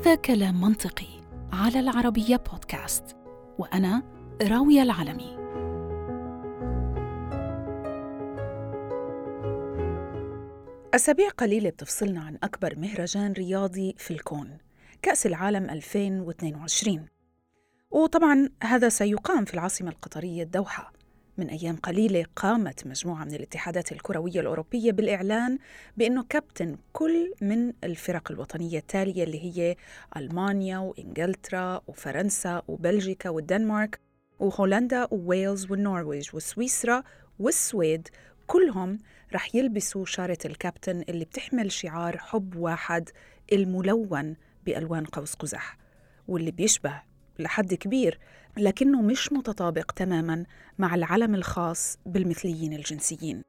هذا كلام منطقي على العربية بودكاست وأنا راوية العلمي أسابيع قليلة بتفصلنا عن أكبر مهرجان رياضي في الكون كأس العالم 2022 وطبعا هذا سيقام في العاصمة القطرية الدوحة. من أيام قليلة قامت مجموعة من الاتحادات الكروية الأوروبية بالإعلان بأنه كابتن كل من الفرق الوطنية التالية اللي هي ألمانيا وإنجلترا وفرنسا وبلجيكا والدنمارك وهولندا وويلز والنرويج وسويسرا والسويد. كلهم رح يلبسوا شارة الكابتن اللي بتحمل شعار حب واحد الملون بألوان قوس قزح. واللي بيشبه لحد كبير لكنه مش متطابق تماما مع العلم الخاص بالمثليين الجنسيين.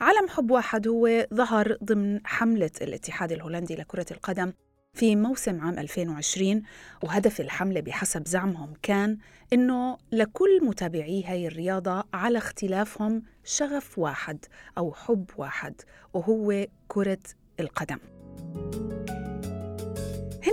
علم حب واحد هو ظهر ضمن حملة الاتحاد الهولندي لكرة القدم في موسم عام 2020 وهدف الحملة بحسب زعمهم كان إنه لكل متابعي هاي الرياضة على اختلافهم شغف واحد أو حب واحد وهو كرة القدم.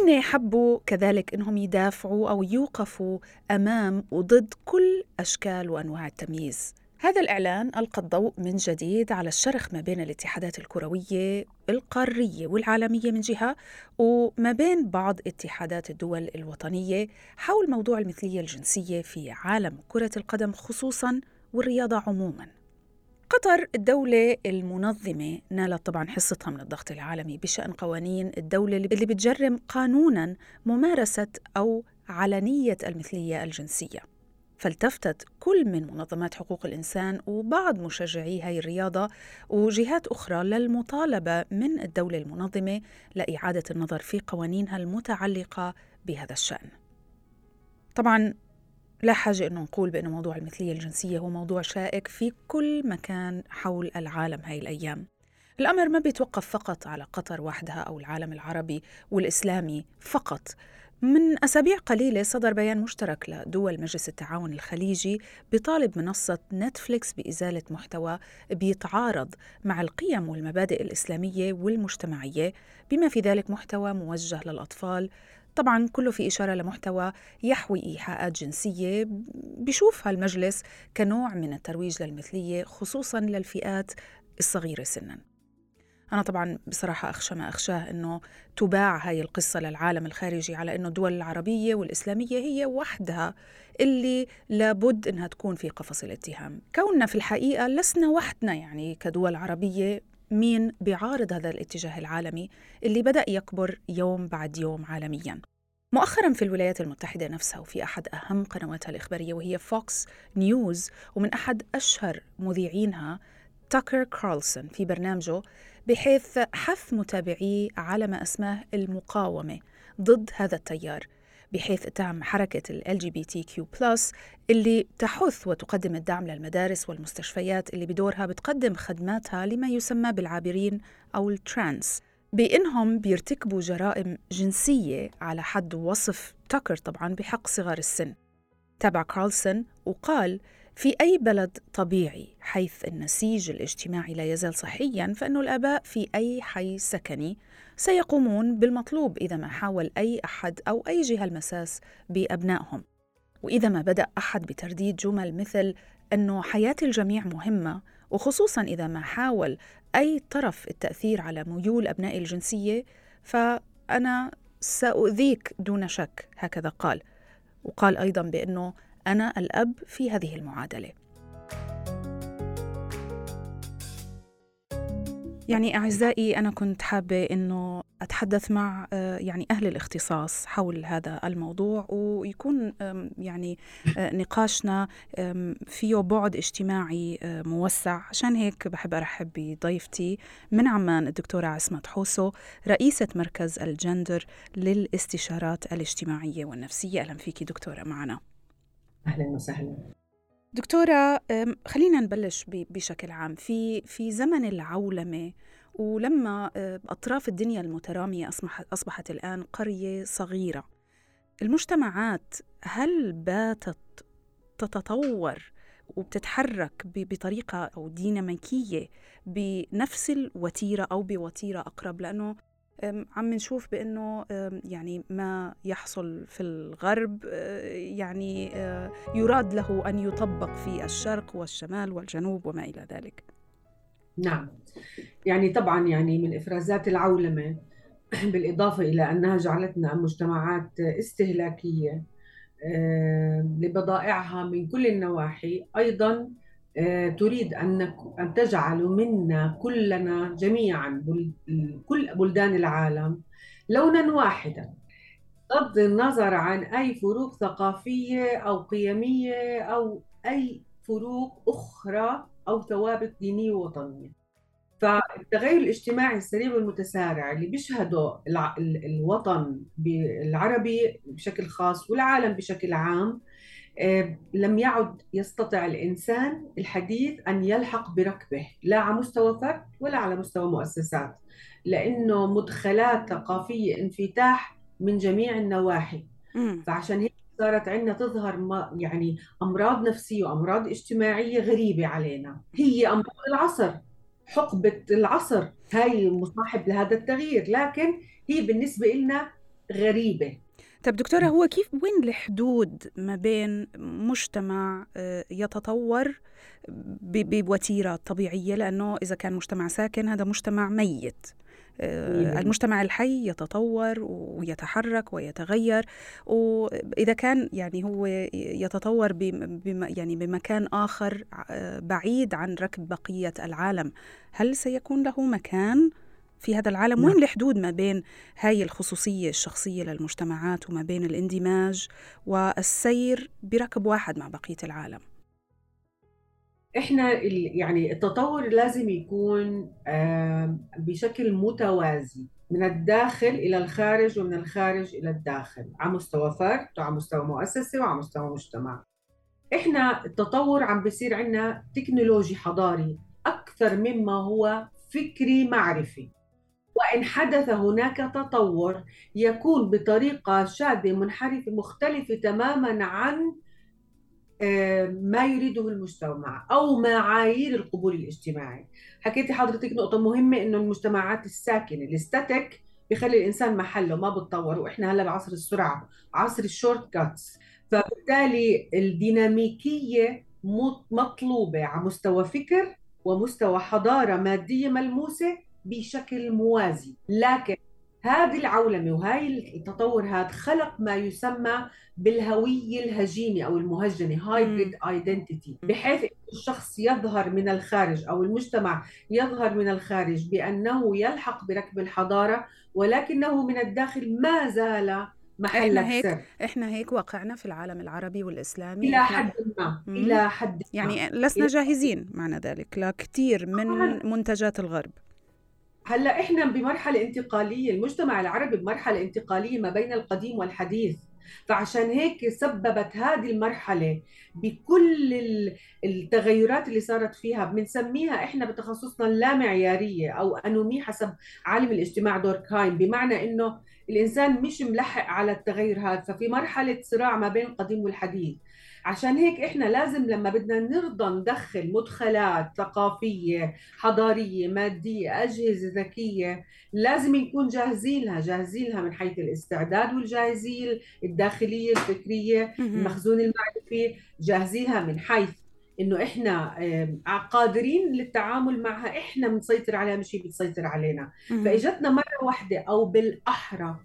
هن حبوا كذلك إنهم يدافعوا أو يوقفوا أمام وضد كل أشكال وأنواع التمييز. هذا الإعلان ألقى الضوء من جديد على الشرخ ما بين الاتحادات الكروية القاريه والعالمية من جهة وما بين بعض اتحادات الدول الوطنية حول موضوع المثلية الجنسية في عالم كرة القدم خصوصا والرياضة عموما. قطر الدولة المنظمة نالت طبعا حصتها من الضغط العالمي بشأن قوانين الدولة اللي بتجرم قانونا ممارسة أو علنية المثلية الجنسية. فالتفتت كل من منظمات حقوق الإنسان وبعض مشجعي هاي الرياضة وجهات أخرى للمطالبة من الدولة المنظمة لإعادة النظر في قوانينها المتعلقة بهذا الشأن. طبعا لا حاجة أنه نقول بأن موضوع المثلية الجنسية هو موضوع شائك في كل مكان حول العالم هاي الأيام. الأمر ما بيتوقف فقط على قطر وحدها أو العالم العربي والإسلامي فقط. من أسابيع قليلة صدر بيان مشترك لدول مجلس التعاون الخليجي بطالب منصة نتفليكس بإزالة محتوى بيتعارض مع القيم والمبادئ الإسلامية والمجتمعية. بما في ذلك محتوى موجه للأطفال طبعا كله في إشارة لمحتوى يحوي إيحاءات جنسية بشوفها المجلس كنوع من الترويج للمثلية خصوصا للفئات الصغيرة سنا. أنا طبعا بصراحة أخشى ما أخشاه أنه تباع هاي القصة للعالم الخارجي على أنه الدول العربية والإسلامية هي وحدها اللي لابد أنها تكون في قفص الاتهام. كوننا في الحقيقة لسنا وحدنا يعني كدول عربية مين بيعارض هذا الاتجاه العالمي اللي بدأ يكبر يوم بعد يوم عالميا. مؤخرا في الولايات المتحدة نفسها وفي أحد أهم قنواتها الإخبارية وهي فوكس News ومن أحد أشهر مذيعينها تاكر كارلسون في برنامجه بحيث حث متابعيه على ما أسماه المقاومة ضد هذا التيار. بحيث اتهم حركة ال LGBTQ+ اللي تحث وتقدم الدعم للمدارس والمستشفيات اللي بدورها بتقدم خدماتها لما يسمى بالعابرين أو ال trans بإنهم بيرتكبوا جرائم جنسية على حد وصف تاكر طبعا بحق صغار السن. تابع كارلسون وقال في أي بلد طبيعي حيث النسيج الاجتماعي لا يزال صحيا فإن الآباء في أي حي سكني سيقومون بالمطلوب إذا ما حاول أي أحد أو أي جهة المساس بأبنائهم. وإذا ما بدأ أحد بترديد جمل مثل أنه حياة الجميع مهمة وخصوصا إذا ما حاول أي طرف التأثير على ميول أبنائي الجنسية فأنا سأؤذيك دون شك هكذا قال. وقال أيضا بأنه أنا الأب في هذه المعادلة. يعني أعزائي أنا كنت حابة أنه أتحدث مع آه، يعني أهل الاختصاص حول هذا الموضوع ويكون يعني آه، نقاشنا فيه بعد اجتماعي آه، موسع. عشان هيك بحب أرحب بضيفتي من عمان الدكتورة عصمت حوسو رئيسة مركز الجندر للاستشارات الاجتماعية والنفسية. أهلا فيكي دكتورة معنا. أهلا وسهلا. دكتورة خلينا نبلش بشكل عام. في في زمن العولمة ولما أطراف الدنيا المترامية أصبحت الآن قرية صغيرة. المجتمعات هل باتت تتطور وبتتحرك بطريقة أو ديناميكية بنفس الوتيرة أو بوتيرة أقرب؟ لأنه عم نشوف بأنه يعني ما يحصل في الغرب آه، يعني آه، يراد له أن يطبق في الشرق والشمال والجنوب وما إلى ذلك. نعم. يعني طبعا يعني من إفرازات العولمة بالإضافة إلى أنها جعلتنا مجتمعات استهلاكية لبضائعها من كل النواحي. أيضا آه، تريد أن أن تجعل منا كلنا جميعا كل بلدان العالم لونا واحدا. بغض النظر عن أي فروق ثقافية أو قيمية أو أي فروق أخرى أو ثوابت دينية ووطنية. فالتغير الاجتماعي السريع والمتسارع اللي بيشهده الوطن العربي بشكل خاص والعالم بشكل عام آه، لم يعد يستطع الإنسان الحديث أن يلحق بركبه لا على مستوى فرد ولا على مستوى مؤسسات لأنه مدخلات ثقافية انفتاح من جميع النواحي. فعشان هيك صارت عندنا تظهر ما يعني أمراض نفسية وأمراض اجتماعية غريبة علينا. هي أمراض العصر حقبة العصر. هاي مصاحب لهذا التغيير لكن هي بالنسبة لنا غريبة. طب دكتورة هو كيف وين الحدود ما بين مجتمع آه، يتطور بوتيرة طبيعية؟ لأنه إذا كان مجتمع ساكن هذا مجتمع ميت. المجتمع الحي يتطور ويتحرك ويتغير وإذا كان يعني هو يتطور بم يعني بمكان آخر بعيد عن ركب بقية العالم هل سيكون له مكان في هذا العالم؟ نعم. وين الحدود ما بين هاي الخصوصية الشخصية للمجتمعات وما بين الاندماج والسير بركب واحد مع بقية العالم؟ إحنا يعني التطور لازم يكون بشكل متوازي من الداخل إلى الخارج ومن الخارج إلى الداخل على مستوى فرد وعلى مستوى مؤسسة وعلى مستوى مجتمع. إحنا التطور عم بيصير عندنا تكنولوجي حضاري أكثر مما هو فكري معرفي. وإن حدث هناك تطور يكون بطريقة شاذة منحرفة مختلفة تماما عن ما يريده المجتمع أو معايير القبول الاجتماعي. حكيتي حضرتك نقطة مهمة إنه المجتمعات الساكنة ال static بخلي الإنسان محله ما بتطور وإحنا هلأ بعصر السرعة عصر ال shortcuts. فبالتالي الديناميكية مطلوبة على مستوى فكر ومستوى حضارة مادية ملموسة بشكل موازي. لكن هذه العولمة وهاي التطور هذا خلق ما يسمى بالهوية الهجينة أو المهجنة hybrid identity بحيث الشخص يظهر من الخارج أو المجتمع يظهر من الخارج بأنه يلحق بركب الحضارة ولكنه من الداخل ما زال محل إحنا هيك سر. إحنا هيك واقعنا في العالم العربي والإسلامي. إلى حد ما إلى حد ما. يعني لسنا جاهزين معنى ذلك لكثير من منتجات الغرب. هلأ إحنا بمرحلة انتقالية المجتمع العربي بمرحلة انتقالية ما بين القديم والحديث. فعشان هيك سببت هذه المرحلة بكل التغيرات اللي صارت فيها. بنسميها إحنا بتخصصنا اللامعيارية أو انومي حسب عالم الاجتماع دوركهايم بمعنى إنه الإنسان مش ملحق على التغير هذا. ففي مرحلة صراع ما بين القديم والحديث. عشان هيك إحنا لازم لما بدنا نرضى ندخل مدخلات ثقافية حضارية مادية أجهزة ذكية لازم نكون جاهزين لها جاهزين لها من حيث الاستعداد والجاهزية الداخلية الفكرية المخزون المعرفي جاهزين لها من حيث إنه إحنا قادرين للتعامل معها إحنا بنسيطر عليها مش هي بتسيطر علينا. فإجتنا مرة واحدة أو بالأحرى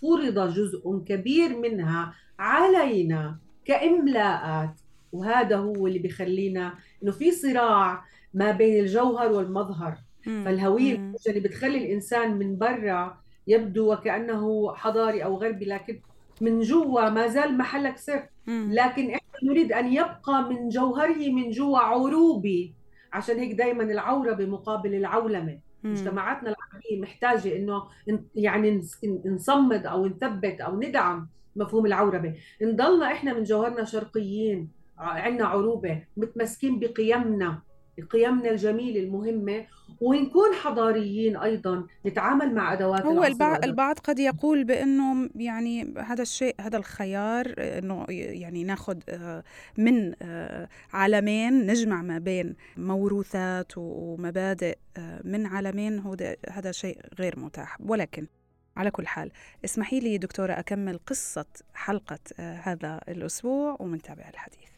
فرض جزء كبير منها علينا كإملاءات. وهذا هو اللي بيخلينا إنه في صراع ما بين الجوهر والمظهر. فالهوية. اللي بتخلي الإنسان من برا يبدو وكأنه حضاري أو غربي لكن من جوا ما زال محلك سر. لكن إحنا نريد أن يبقى من جوهره من جوا عروبي. عشان هيك دائما العوربه مقابل العولمة. مجتمعاتنا العربية محتاجة إنه يعني نصمد أو نثبت أو ندعم مفهوم العوربه نضلنا إحنا من جوهرنا شرقيين عندنا عروبة متمسكين بقيمنا قيمنا الجميله المهمة ونكون حضاريين أيضا نتعامل مع أدوات هو البعض البعض قد يقول بأنه يعني هذا الشيء هذا الخيار إنه يعني ناخذ آه، من آه، عالمين نجمع ما بين موروثات ومبادئ آه، من عالمين هو هذا شيء غير متاح. ولكن على كل حال. اسمحي لي دكتورة أكمل قصة حلقة آه، هذا الأسبوع ومنتابع الحديث.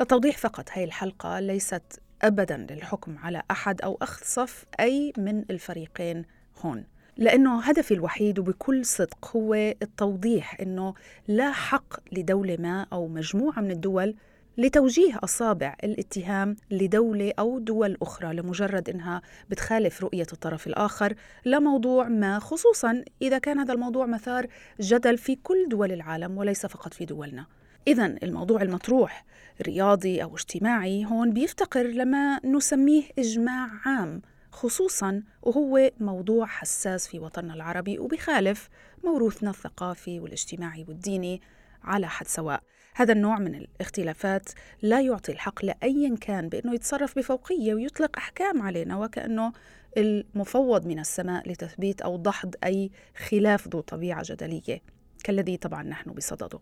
للتوضيح فقط هاي الحلقة ليست أبدا للحكم على أحد أو أخذ صف أي من الفريقين هون لأنه هدفي الوحيد وبكل صدق هو التوضيح أنه لا حق لدولة ما أو مجموعة من الدول لتوجيه أصابع الاتهام لدولة أو دول أخرى لمجرد أنها بتخالف رؤية الطرف الآخر لموضوع ما خصوصا إذا كان هذا الموضوع مثار جدل في كل دول العالم وليس فقط في دولنا. إذا الموضوع المطروح رياضي أو اجتماعي هون بيفتقر لما نسميه إجماع عام خصوصا وهو موضوع حساس في وطننا العربي وبيخالف موروثنا الثقافي والاجتماعي والديني على حد سواء. هذا النوع من الاختلافات لا يعطي الحق لأي كان بأنه يتصرف بفوقية ويطلق أحكام علينا وكأنه المفوض من السماء لتثبيت أو دحض أي خلاف ذو طبيعة جدلية كالذي طبعا نحن بصدده.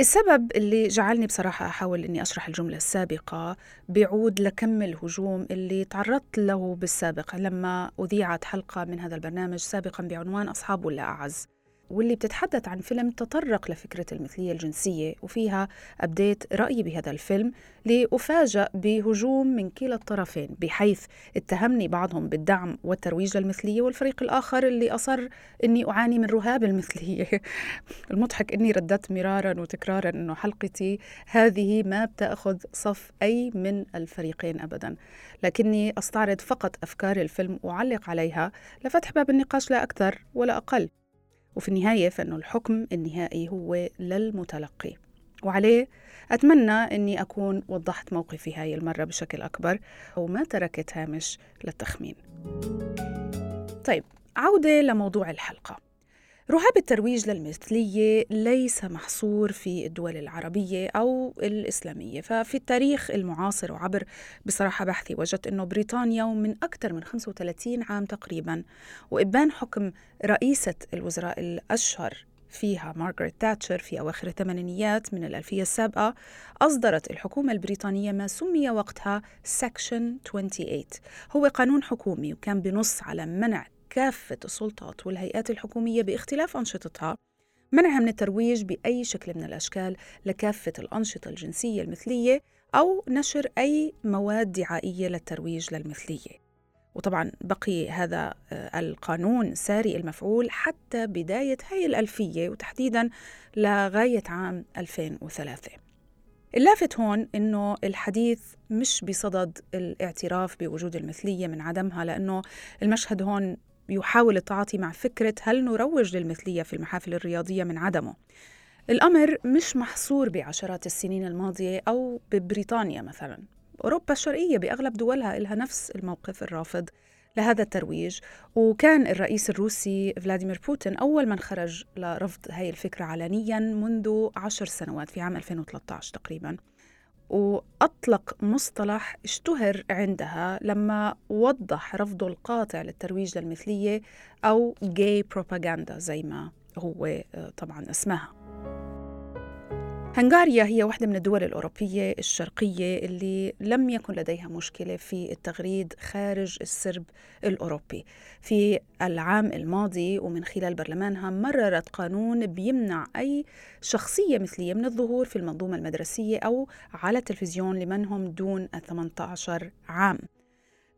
السبب اللي جعلني بصراحة أحاول إني أشرح الجملة السابقة بيعود لكم الهجوم اللي تعرضت له بالسابق لما أذيعت حلقة من هذا البرنامج سابقا بعنوان أصحاب ولا أعز واللي بتتحدث عن فيلم تطرق لفكرة المثلية الجنسية وفيها أبديت رأيي بهذا الفيلم لأفاجأ بهجوم من كلا الطرفين بحيث اتهمني بعضهم بالدعم والترويج للمثلية والفريق الآخر اللي أصر أني أعاني من رهاب المثلية. المضحك أني رددت مرارا وتكرارا أنه حلقتي هذه ما بتأخذ صف أي من الفريقين أبدا. لكني أستعرض فقط أفكار الفيلم وأعلق عليها لفتح باب النقاش لا أكثر ولا أقل. وفي النهاية فإنه الحكم النهائي هو للمتلقي. وعليه أتمنى أني أكون وضحت موقفي هاي المرة بشكل أكبر وما تركت هامش للتخمين. طيب عودة لموضوع الحلقة. رهاب الترويج للمثلية ليس محصور في الدول العربية أو الإسلامية ففي التاريخ المعاصر وعبر بصراحة بحثي وجدت أنه بريطانيا ومن أكثر من 35 عام تقريبا وإبان حكم رئيسة الوزراء الأشهر فيها مارغريت تاتشر في أواخر الثمانينيات من الألفية السابقة أصدرت الحكومة البريطانية ما سمي وقتها Section 28 هو قانون حكومي وكان بنص على منع كافة السلطات والهيئات الحكومية باختلاف أنشطتها. منعها من الترويج بأي شكل من الأشكال لكافة الأنشطة الجنسية المثلية أو نشر أي مواد دعائية للترويج للمثلية. وطبعا بقي هذا آه، القانون ساري المفعول حتى بداية هاي الألفية وتحديدا لغاية عام 2003 اللافت هون إنه الحديث مش بصدد الاعتراف بوجود المثلية من عدمها لأنه المشهد هون يحاول التعاطي مع فكرة هل نروج للمثلية في المحافل الرياضية من عدمه. الأمر مش محصور بعشرات السنين الماضية أو ببريطانيا مثلا. أوروبا الشرقية بأغلب دولها لها نفس الموقف الرافض لهذا الترويج وكان الرئيس الروسي فلاديمير بوتين أول من خرج لرفض هذه الفكرة علنيا منذ عشر سنوات في عام 2013 تقريباً. وأطلق مصطلح اشتهر عندها لما وضح رفضه القاطع للترويج للمثلية أو gay propaganda زي ما هو آه، طبعا اسمها. هنغاريا هي واحدة من الدول الأوروبية الشرقية اللي لم يكن لديها مشكلة في التغريد خارج السرب الأوروبي. في العام الماضي ومن خلال برلمانها مررت قانون بيمنع أي شخصية مثلية من الظهور في المنظومة المدرسية أو على التلفزيون لمن هم دون 18 عام.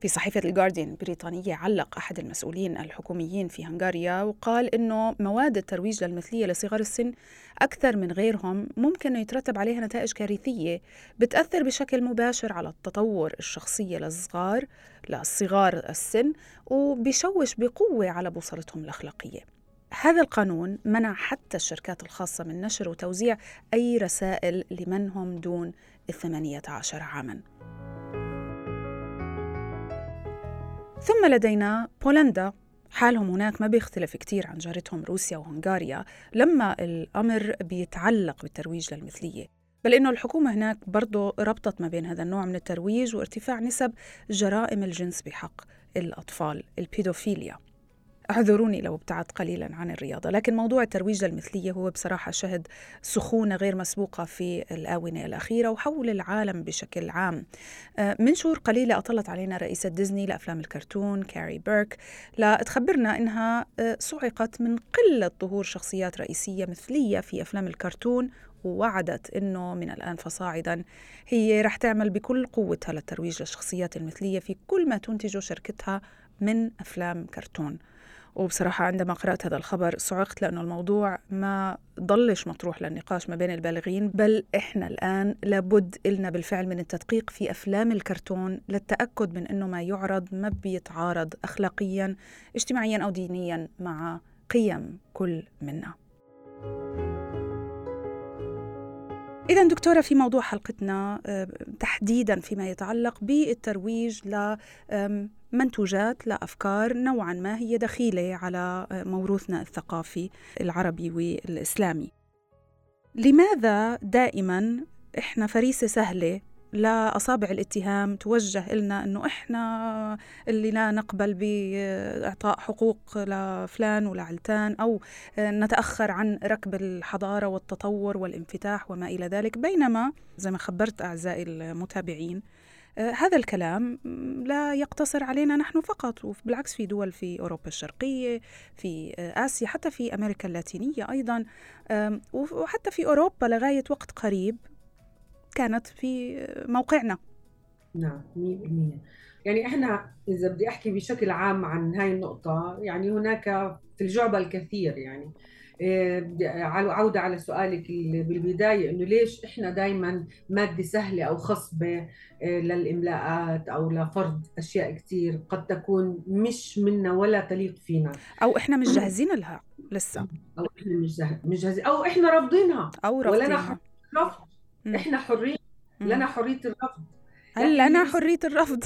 في صحيفة الجارديان البريطانية علق أحد المسؤولين الحكوميين في هنغاريا وقال إنه مواد الترويج للمثلية لصغار السن أكثر من غيرهم ممكن يترتب عليها نتائج كارثية بتأثر بشكل مباشر على التطور الشخصية للصغار للصغار السن وبيشوش بقوة على بوصلتهم الأخلاقية. هذا القانون منع حتى الشركات الخاصة من نشر وتوزيع أي رسائل لمن هم دون الثمانية عشر عاماً. ثم لدينا بولندا. حالهم هناك ما بيختلف كتير عن جارتهم روسيا وهنغاريا لما الأمر بيتعلق بالترويج للمثلية. بل إنه الحكومة هناك برضو ربطت ما بين هذا النوع من الترويج وارتفاع نسب جرائم الجنس بحق الأطفال البيدوفيليا. اعذروني لو ابتعدت قليلا عن الرياضة لكن موضوع الترويج للمثلية هو بصراحة شهد سخونة غير مسبوقة في الآونة الأخيرة وحول العالم بشكل عام. آه، من شهور قليلة أطلت علينا رئيسة ديزني لأفلام الكرتون كاري بيرك. لتخبرنا أنها آه، صعقت من قلة ظهور شخصيات رئيسية مثلية في أفلام الكرتون ووعدت إنه من الآن فصاعدا. هي رح تعمل بكل قوتها للترويج للشخصيات المثلية في كل ما تنتجه شركتها من أفلام كرتون. وبصراحة عندما قرأت هذا الخبر صعقت لأنه الموضوع ما ضلش مطروح للنقاش ما بين البالغين بل إحنا الآن لابد إلنا بالفعل من التدقيق في أفلام الكرتون للتأكد من أنه ما يعرض ما بيتعارض أخلاقيا اجتماعيا أو دينيا مع قيم كل منا. إذا دكتورة في موضوع حلقتنا آه، تحديدا فيما يتعلق بالترويج لمنتوجات لأفكار نوعا ما هي دخيلة على آه، موروثنا الثقافي العربي والإسلامي. لماذا دائما إحنا فريسة سهلة لأصابع الاتهام توجه لنا أنه إحنا اللي لا نقبل بإعطاء حقوق لفلان ولعلتان أو نتأخر عن ركب الحضارة والتطور والانفتاح وما إلى ذلك. بينما زي ما خبرت أعزائي المتابعين هذا الكلام لا يقتصر علينا نحن فقط وبالعكس في دول في أوروبا الشرقية في آسيا حتى في أمريكا اللاتينية أيضا وحتى في أوروبا لغاية وقت قريب كانت في موقعنا. نعم 100% يعني إحنا إذا بدي أحكي بشكل عام عن هاي النقطة يعني هناك في الجعبة الكثير يعني إيه، عودة على سؤالك بالبداية إنه ليش إحنا دائما مادة سهلة أو خصبة إيه، للإملاءات أو لفرض أشياء كثير قد تكون مش منا ولا تليق فينا؟ أو إحنا مش جاهزين لها لسه. أو إحنا مش جاهزين أو إحنا رافضينها. أو رافضينها. رفض إحنا حرين لنا حرية الرفض. هل لنا حرية الرفض.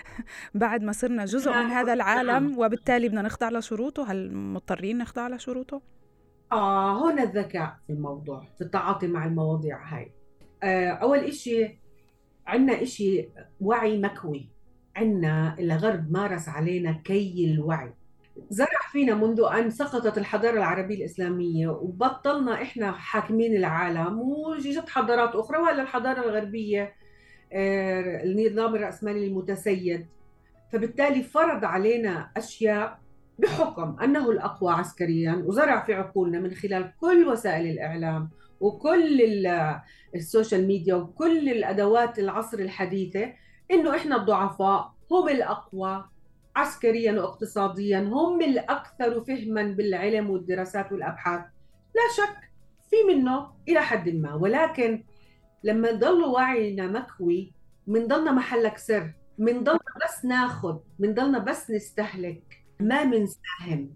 بعد ما صرنا جزء من هذا العالم وبالتالي بدنا نخضع لشروطه. هل مضطرين نخضع لشروطه؟ آه هنا الذكاء في الموضوع في التعاطي مع المواضيع هاي. آه أول إشي عندنا إشي وعي مكوي. عندنا الغرب مارس علينا كي الوعي. زرع فينا منذ أن سقطت الحضارة العربية الإسلامية وبطلنا إحنا حاكمين العالم وجت حضارات أخرى وهلا الحضارة الغربية آه، النظام الرأسمالي المتسيد. فبالتالي فرض علينا أشياء بحكم أنه الأقوى عسكريا وزرع في عقولنا من خلال كل وسائل الإعلام وكل السوشيال ميديا وكل الأدوات العصر الحديثة إنه إحنا الضعفاء هم الأقوى عسكريا واقتصاديا هم الأكثر فهما بالعلم والدراسات والأبحاث. لا شك في منه إلى حد ما ولكن لما نضل وعينا مكوي منضلنا محلك سر منضلنا بس ناخذ منضلنا بس نستهلك. ما منساهم.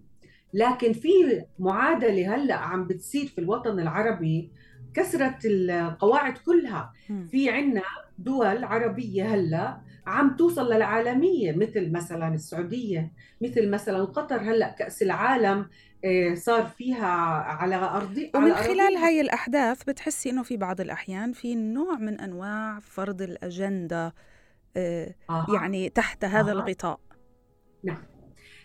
لكن في معادلة هلأ عم بتصير في الوطن العربي كسرت القواعد كلها. في عنا دول عربية هلأ عم توصل للعالمية مثل مثلا السعودية مثل مثلا قطر هلأ كأس العالم آه، صار فيها على أرضي ومن على خلال هاي الأحداث بتحسي إنه في بعض الأحيان في نوع من أنواع فرض الأجندة آه. يعني تحت هذا آه. الغطاء نعم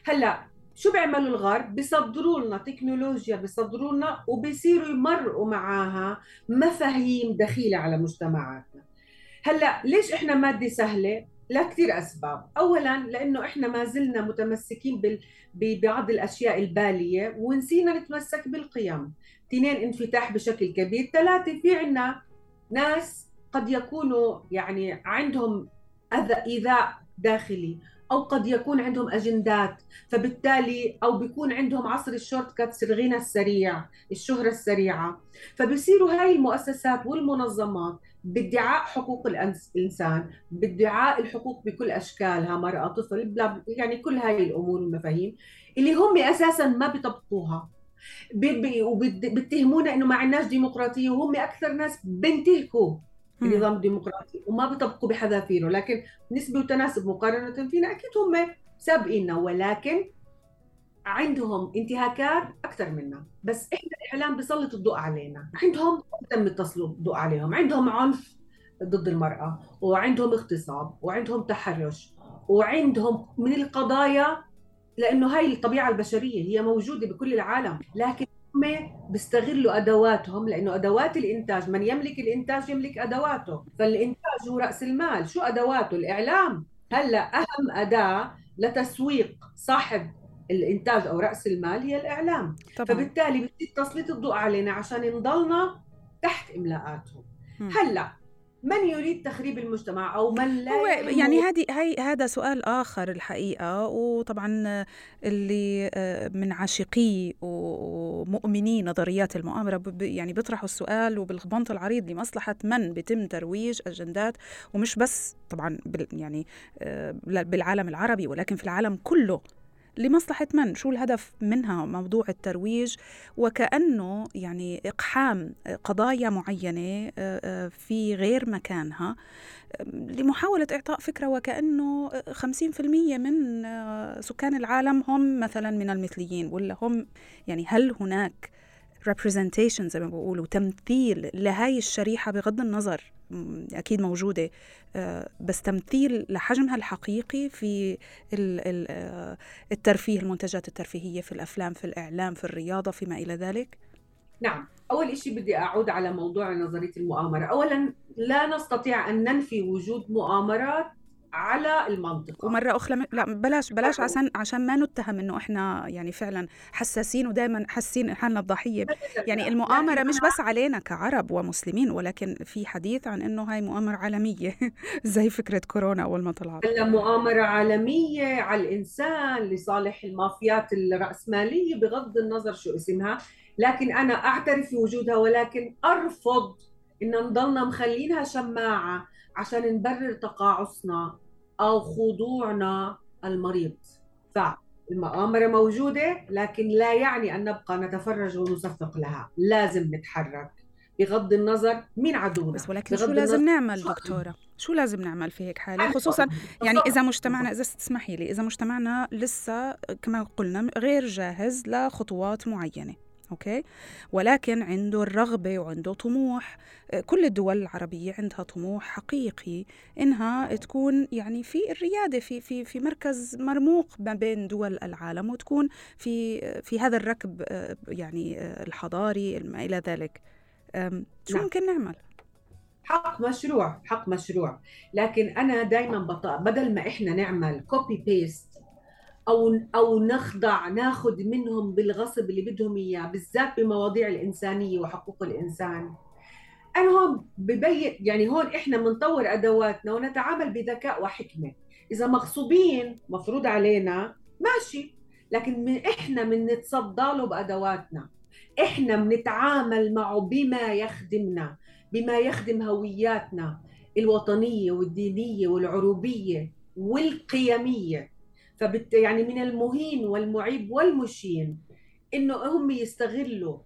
هلأ شو بيعملوا الغرب؟ بيصدروا لنا تكنولوجيا بيصدروا لنا وبيصيروا يمرقوا معاها مفاهيم دخيلة على مجتمعاتنا. هلأ ليش إحنا مادة سهلة؟ لكثير أسباب، اولا لأنه إحنا ما زلنا متمسكين بال... ببعض الأشياء البالية ونسينا نتمسك بالقيم. اثنين انفتاح بشكل كبير، ثلاثة في عنا ناس قد يكونوا يعني عندهم اذى إيذاء داخلي أو قد يكون عندهم أجندات. فبالتالي أو بيكون عندهم عصر ال shortcuts الغنى السريع الشهرة السريعة. فبصيروا هاي المؤسسات والمنظمات بادعاء حقوق الإنسان بادعاء الحقوق بكل أشكالها مرأة طفل يعني كل هاي الأمور والمفاهيم اللي هم أساسا ما بيطبقوها. وبيتهمونا إنه ما عندناش ديمقراطية وهم أكثر ناس بنتهكوا النظام الديمقراطي وما بيطبقوا بحذافيره. لكن نسبة وتناسب مقارنة فينا أكيد هم سابقيننا. ولكن عندهم انتهاكات أكثر منا بس إحنا الإعلام بيسلط الضوء علينا. عندهم تم تسلط الضوء عليهم عندهم عنف ضد المرأة وعندهم اغتصاب وعندهم تحرش وعندهم من القضايا لأنه هاي الطبيعة البشرية هي موجودة بكل العالم لكن هم بيستغلوا أدواتهم لأنه أدوات الإنتاج من يملك الإنتاج يملك أدواته. فالإنتاج هو رأس المال شو أدواته؟ الإعلام. هلأ أهم أداة لتسويق صاحب الإنتاج أو رأس المال هي الإعلام. طبعا. فبالتالي بصير تسليط الضوء علينا عشان نضلنا تحت إملاءاتهم. هلأ من يريد تخريب المجتمع أو من لا هو يعني هذه هي هذا سؤال آخر الحقيقة. وطبعا اللي آه، من عاشقي ومؤمني نظريات المؤامرة يعني بيطرحوا السؤال وبالبنط العريض لمصلحة من بيتم ترويج أجندات. ومش بس طبعا يعني آه، بالعالم العربي ولكن في العالم كله. لمصلحة من؟ شو الهدف منها موضوع الترويج وكأنه يعني إقحام قضايا معينة آه، آه، في غير مكانها لمحاولة إعطاء فكرة وكأنه 50% من آه، سكان العالم هم مثلا من المثليين ولا هم يعني هل هناك representation زي ما بقولوا تمثيل لهاي الشريحة بغض النظر أكيد موجودة. آه، بس تمثيل لحجمها الحقيقي في آه، الترفيه المنتجات الترفيهية في الأفلام في الإعلام في الرياضة فيما إلى ذلك. نعم. أول شيء بدي أعود على موضوع نظرية المؤامرة. أولا لا نستطيع أن ننفي وجود مؤامرات على المنطقة. ومرة أخرى لا بلاش بلاش عشان عشان ما نتهم إنه إحنا يعني فعلا حساسين ودائما حاسين حالنا الضحية. يعني المؤامرة مش بس علينا كعرب ومسلمين ولكن في حديث عن إنه هاي مؤامرة عالمية. زي فكرة كورونا أول ما طلعت. هلا مؤامرة عالمية على الإنسان لصالح المافيات الرأسمالية بغض النظر شو اسمها. لكن أنا أعترف بوجودها ولكن أرفض إن نضلنا مخلينها شماعة عشان نبرر تقاعسنا. أو خضوعنا المريض. فالمؤامرة موجودة لكن لا يعني أن نبقى نتفرج ونصفق لها. لازم نتحرك. بغض النظر مين عدونا. بس ولكن شو لازم نعمل دكتورة؟ شو لازم نعمل في هيك حالة؟ خصوصا يعني إذا مجتمعنا إذا تسمحي لي إذا مجتمعنا لسه كما قلنا غير جاهز لخطوات معينة. أوكي ولكن عنده الرغبة وعنده طموح آه، كل الدول العربية عندها طموح حقيقي إنها تكون يعني في الريادة في في في مركز مرموق ما بين دول العالم وتكون في في هذا الركب آه، يعني آه، الحضاري ما إلى ذلك شو نعم. ممكن نعمل؟ حق مشروع حق مشروع لكن أنا دائما بدل ما إحنا نعمل copy paste أو أو نخضع ناخذ منهم بالغصب اللي بدهم إياه بالذات بمواضيع الإنسانية وحقوق الإنسان. أنا هون ببين يعني هون إحنا بنطور أدواتنا ونتعامل بذكاء وحكمة. إذا مغصوبين مفروض علينا ماشي. لكن من إحنا بنتصدى له بأدواتنا. إحنا بنتعامل معه بما يخدمنا بما يخدم هوياتنا الوطنية والدينية والعروبية والقيمية. فبت يعني من المهين والمعيب والمشين إنه هم يستغلوا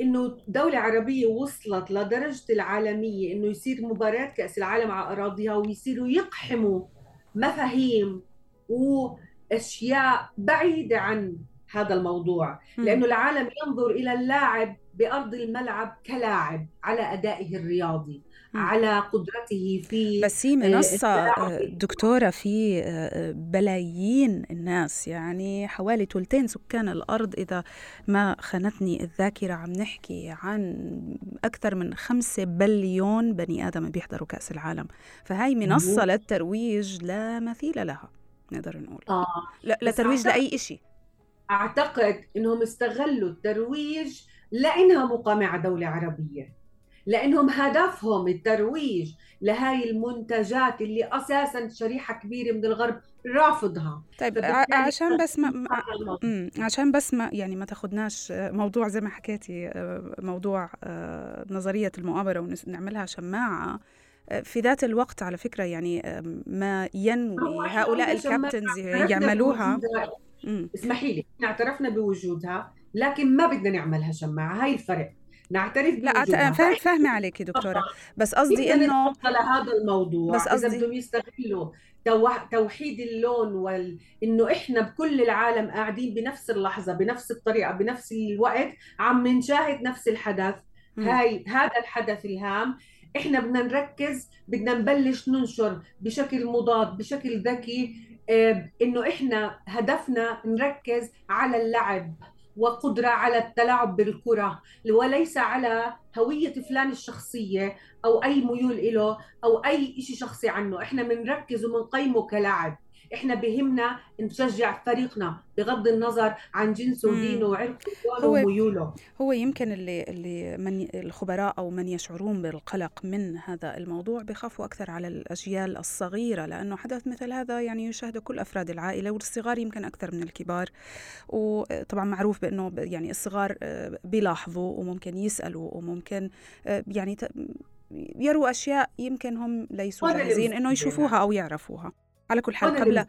إنه دولة عربية وصلت لدرجة العالمية إنه يصير مباريات كأس العالم على أراضيها ويصيروا يقحموا مفاهيم وأشياء بعيدة عن هذا الموضوع. لأنه العالم ينظر إلى اللاعب بأرض الملعب كلاعب على أدائه الرياضي. على قدرته في بس هي منصة آه، دكتورة في آه، بلايين الناس يعني حوالي ثلثين سكان الأرض. إذا ما خانتني الذاكرة عم نحكي عن أكثر من خمسة بليون بني آدم بيحضروا كأس العالم. فهاي منصة للترويج لا مثيل لها نقدر نقول. آه. لا لترويج لأي شيء أعتقد أنهم استغلوا الترويج لأنها مقامة بدولة عربية. لأنهم هدفهم الترويج لهاي المنتجات اللي أساسا شريحة كبيرة من الغرب رافضها. طيب عشان بس ما عشان بس ما يعني ما تاخذناش موضوع زي ما حكيتي آه، موضوع آه، نظرية المؤامرة ونعملها شماعة آه، في ذات الوقت على فكرة يعني ما ينوي هؤلاء الكابتنز يعملوها. اسمحي لي إحنا اعترفنا بوجودها لكن ما بدنا نعملها شماعة. هاي الفرق. نعترف لا فاهم فاهمه عليكي دكتورة. بس قصدي إنه هذا الموضوع. بس قصدي اذا بدهم يستغلوا توحيد اللون وال... إنه إحنا بكل العالم قاعدين بنفس اللحظة بنفس الطريقة بنفس الوقت عم نشاهد نفس الحدث. م. هاي هذا الحدث الهام. إحنا بدنا نركز بدنا نبلش ننشر بشكل مضاد بشكل ذكي آه، إنه إحنا هدفنا نركز على اللعب. وقدرة على التلاعب بالكرة وليس على هوية فلان الشخصية أو أي ميول له أو أي شيء شخصي عنه. إحنا بنركز وبنقيمه كلاعب. إحنا بهمنا نشجع فريقنا بغض النظر عن جنسه ودينه وعرقه وميوله. هو يمكن اللي اللي من الخبراء أو من يشعرون بالقلق من هذا الموضوع بخافوا أكثر على الأجيال الصغيرة لأنه حدث مثل هذا يعني يشاهد كل أفراد العائلة والصغار يمكن أكثر من الكبار. وطبعا معروف بأنه يعني الصغار آه، بيلاحظوا وممكن يسألوا وممكن آه، يعني يروا أشياء يمكن هم ليسوا جاهزين إنه يشوفوها أو يعرفوها. على كل حال قبل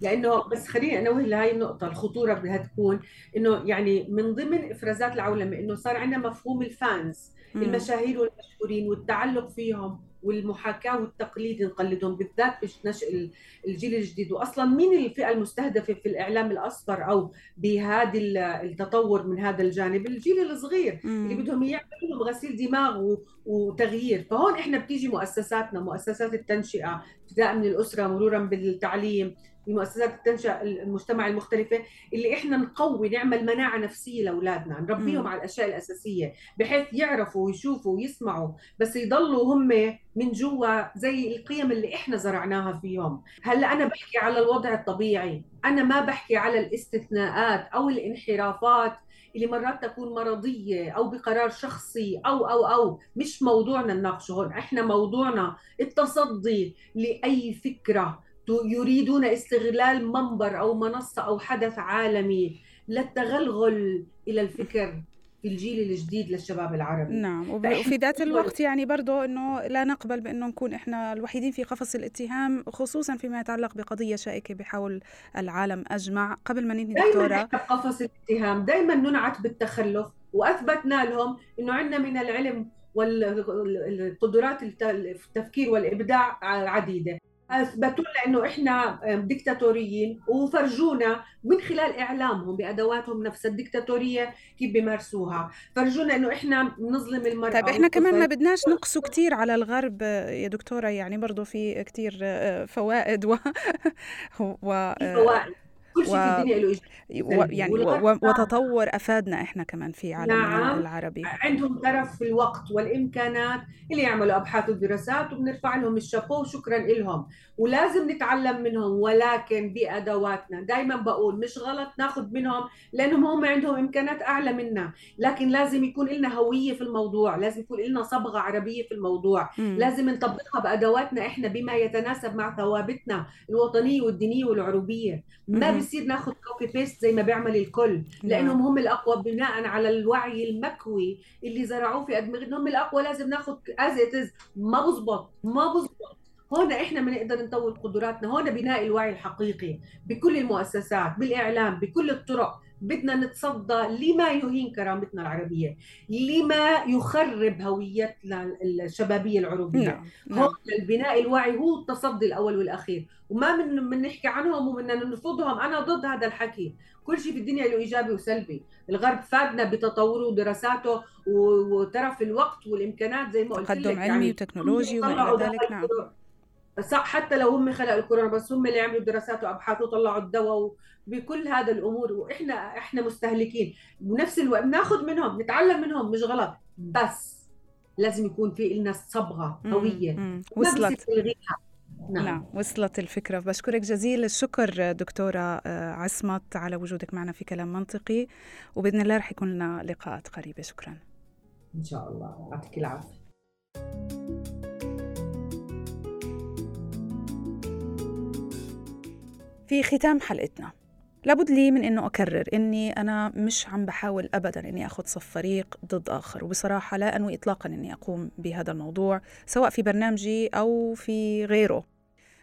لأنه بس خليني انوه لهي النقطة الخطورة بدها تكون إنه يعني من ضمن إفرازات العولمة إنه صار عندنا مفهوم الفانز المشاهير والمشهورين والتعلق فيهم. والمحاكاة والتقليد نقلدهم بالذات بنشء الجيل الجديد. واصلا مين الفئة المستهدفة في الإعلام الاصفر أو بهذا التطور من هذا الجانب؟ الجيل الصغير مم. اللي بدهم يعملوا لهم غسيل دماغ وتغيير. فهون إحنا بتيجي مؤسساتنا مؤسسات التنشئة ابتداء من الأسرة مرورا بالتعليم المؤسسات التنشئة المجتمع المختلفة اللي إحنا نقوي نعمل مناعة نفسية لأولادنا نربيهم على الأشياء الأساسية بحيث يعرفوا ويشوفوا ويسمعوا بس يضلوا هم من جوا زي القيم اللي إحنا زرعناها فيهم. هلأ أنا بحكي على الوضع الطبيعي أنا ما بحكي على الاستثناءات أو الانحرافات اللي مرات تكون مرضية أو بقرار شخصي أو أو أو. مش موضوعنا نناقشه هون إحنا موضوعنا التصدي لأي فكرة يريدون استغلال منبر أو منصة أو حدث عالمي للتغلغل إلى الفكر في الجيل الجديد للشباب العربي. نعم وفي ذات الوقت يعني برضه إنه لا نقبل بإنه نكون إحنا الوحيدين في قفص الاتهام خصوصا فيما يتعلق بقضية شائكة بحول العالم أجمع. قبل ما ننهي دكتورة. دائما قفص الاتهام دائما ننعت بالتخلف وأثبتنا لهم إنه عندنا من العلم والقدرات التفكير والإبداع عديدة. اثبتوا لنا انه إحنا ديكتاتوريين وفرجونا من خلال إعلامهم بأدواتهم نفس الديكتاتورية كيف بيمارسوها. فرجونا إنه إحنا بنظلم المرأة طيب إحنا كمان ما بدناش نقصوا كثير على الغرب يا دكتورة يعني برضه في كثير فوائد و, و... فوائد. كل شيء و... في الدنيا له و... يعني و... وتطور أفادنا إحنا كمان في عالمنا نعم. العربي. عندهم ترف في الوقت والإمكانات اللي يعملوا أبحاث ودراسات وبنرفع لهم الشابو وشكرا لهم ولازم نتعلم منهم ولكن بأدواتنا. دائما بقول مش غلط ناخذ منهم لأنهم هم عندهم إمكانات أعلى منا. لكن لازم يكون لنا هوية في الموضوع لازم يكون لنا صبغة عربية في الموضوع. م. لازم نطبقها بأدواتنا إحنا بما يتناسب مع ثوابتنا الوطنية والدينية والعروبيه ما بصير ناخذ copy paste زي ما بيعمل الكل نعم. لأنهم هم الأقوى بناء على الوعي المكوي اللي زرعوه في ادمغتنا هم الأقوى لازم ناخذ از ما بزبط ما بزبط هون إحنا بنقدر نطور قدراتنا هون بناء الوعي الحقيقي بكل المؤسسات بالإعلام بكل الطرق. بدنا نتصدى لما يهين كرامتنا العربية لما يخرب هويتنا الشبابية العربية نعم. نعم. هون البناء الوعي هو التصدي الأول والأخير. وما من من نحكي عنهم وبدنا نرفضهم أنا ضد هذا الحكي. كل شيء في الدنيا له إيجابي وسلبي. الغرب فادنا بتطوره ودراساته وترف الوقت والإمكانات زي ما قلت لك. تقدم علمي يعني وتكنولوجي وما ذلك نعم. حتى لو هم خلقوا الكورونا بس هم اللي عملوا دراسات وأبحاث وطلعوا الدواء بكل هذا الأمور. وإحنا إحنا مستهلكين. بنفس الوقت بناخذ منهم نتعلم منهم مش غلط. بس لازم يكون في لنا صبغه هويه وصلت. نعم. نعم وصلت الفكرة. بشكرك جزيل الشكر دكتورة آه، عصمت على وجودك معنا في كلام منطقي. وبإذن الله رح يكون لنا لقاءات قريبة. شكرا. إن شاء الله. يعطيك العافية. في ختام حلقتنا. لابد لي من إنه أكرر إني أنا مش عم بحاول ابدا إني آخذ صف فريق ضد آخر وبصراحة لا أنوي اطلاقا إني أقوم بهذا الموضوع سواء في برنامجي أو في غيره.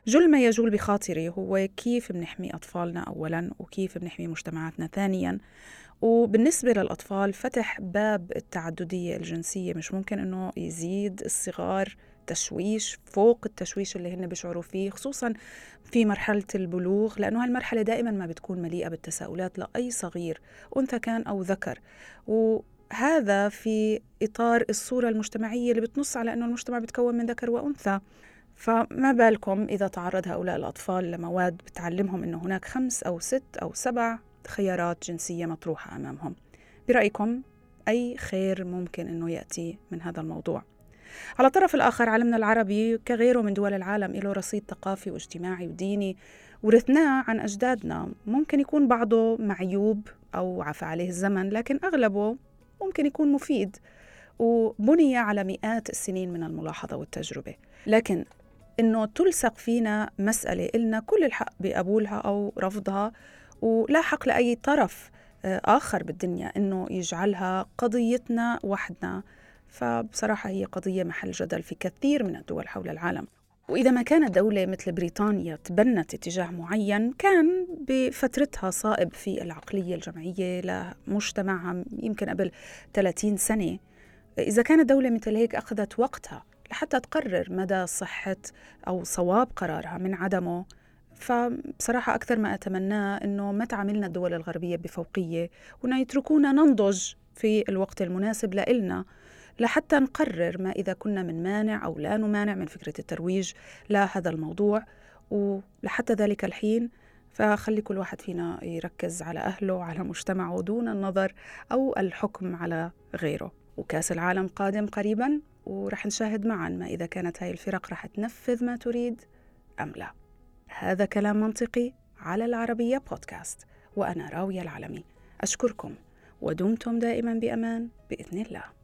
جل ما يجول بخاطري هو كيف بنحمي أطفالنا اولا وكيف بنحمي مجتمعاتنا ثانيا. وبالنسبة للأطفال فتح باب التعددية الجنسية مش ممكن أنه يزيد الصغار تشويش فوق التشويش اللي هن بيشعروا فيه خصوصا في مرحلة البلوغ لأنه هالمرحلة دائما ما بتكون مليئة بالتساؤلات لأي صغير أنثى كان أو ذكر. وهذا في إطار الصورة المجتمعية اللي بتنص على أنه المجتمع بتكون من ذكر وأنثى. فما بالكم إذا تعرض هؤلاء الأطفال لمواد بتعلمهم أنه هناك خمس أو ست أو سبع خيارات جنسية مطروحة أمامهم. برأيكم أي خير ممكن أنه يأتي من هذا الموضوع؟ على الطرف الآخر عالمنا العربي كغيره من دول العالم له رصيد ثقافي واجتماعي وديني ورثناه عن أجدادنا. ممكن يكون بعضه معيوب أو عفى عليه الزمن لكن أغلبه ممكن يكون مفيد. وبني على مئات السنين من الملاحظة والتجربة. لكن إنه تلصق فينا مسألة إلنا كل الحق بقبولها أو رفضها ولا حق لأي طرف آه، آخر بالدنيا إنه يجعلها قضيتنا وحدنا. فبصراحة هي قضية محل جدل في كثير من الدول حول العالم. وإذا ما كانت دولة مثل بريطانيا تبنت اتجاه معين كان بفترتها صائب في العقلية الجمعية لمجتمعها يمكن قبل 30 سنة. إذا كانت دولة مثل هيك أخذت وقتها لحتى تقرر مدى صحة أو صواب قرارها من عدمه. فبصراحة أكثر ما أتمناه أنه ما تعاملنا الدول الغربية بفوقية وأنه يتركونا ننضج في الوقت المناسب لإلنا. لحتى نقرر ما إذا كنا من مانع أو لا نمانع من فكرة الترويج لهذا الموضوع ولحتى ذلك الحين فخلي كل واحد فينا يركز على أهله على مجتمعه دون النظر أو الحكم على غيره. وكأس العالم قادم قريبا ورح نشاهد معا ما إذا كانت هاي الفرق رح تنفذ ما تريد أم لا. هذا كلام منطقي على العربية بودكاست وأنا راوية العلمي. أشكركم ودمتم دائما بأمان بإذن الله.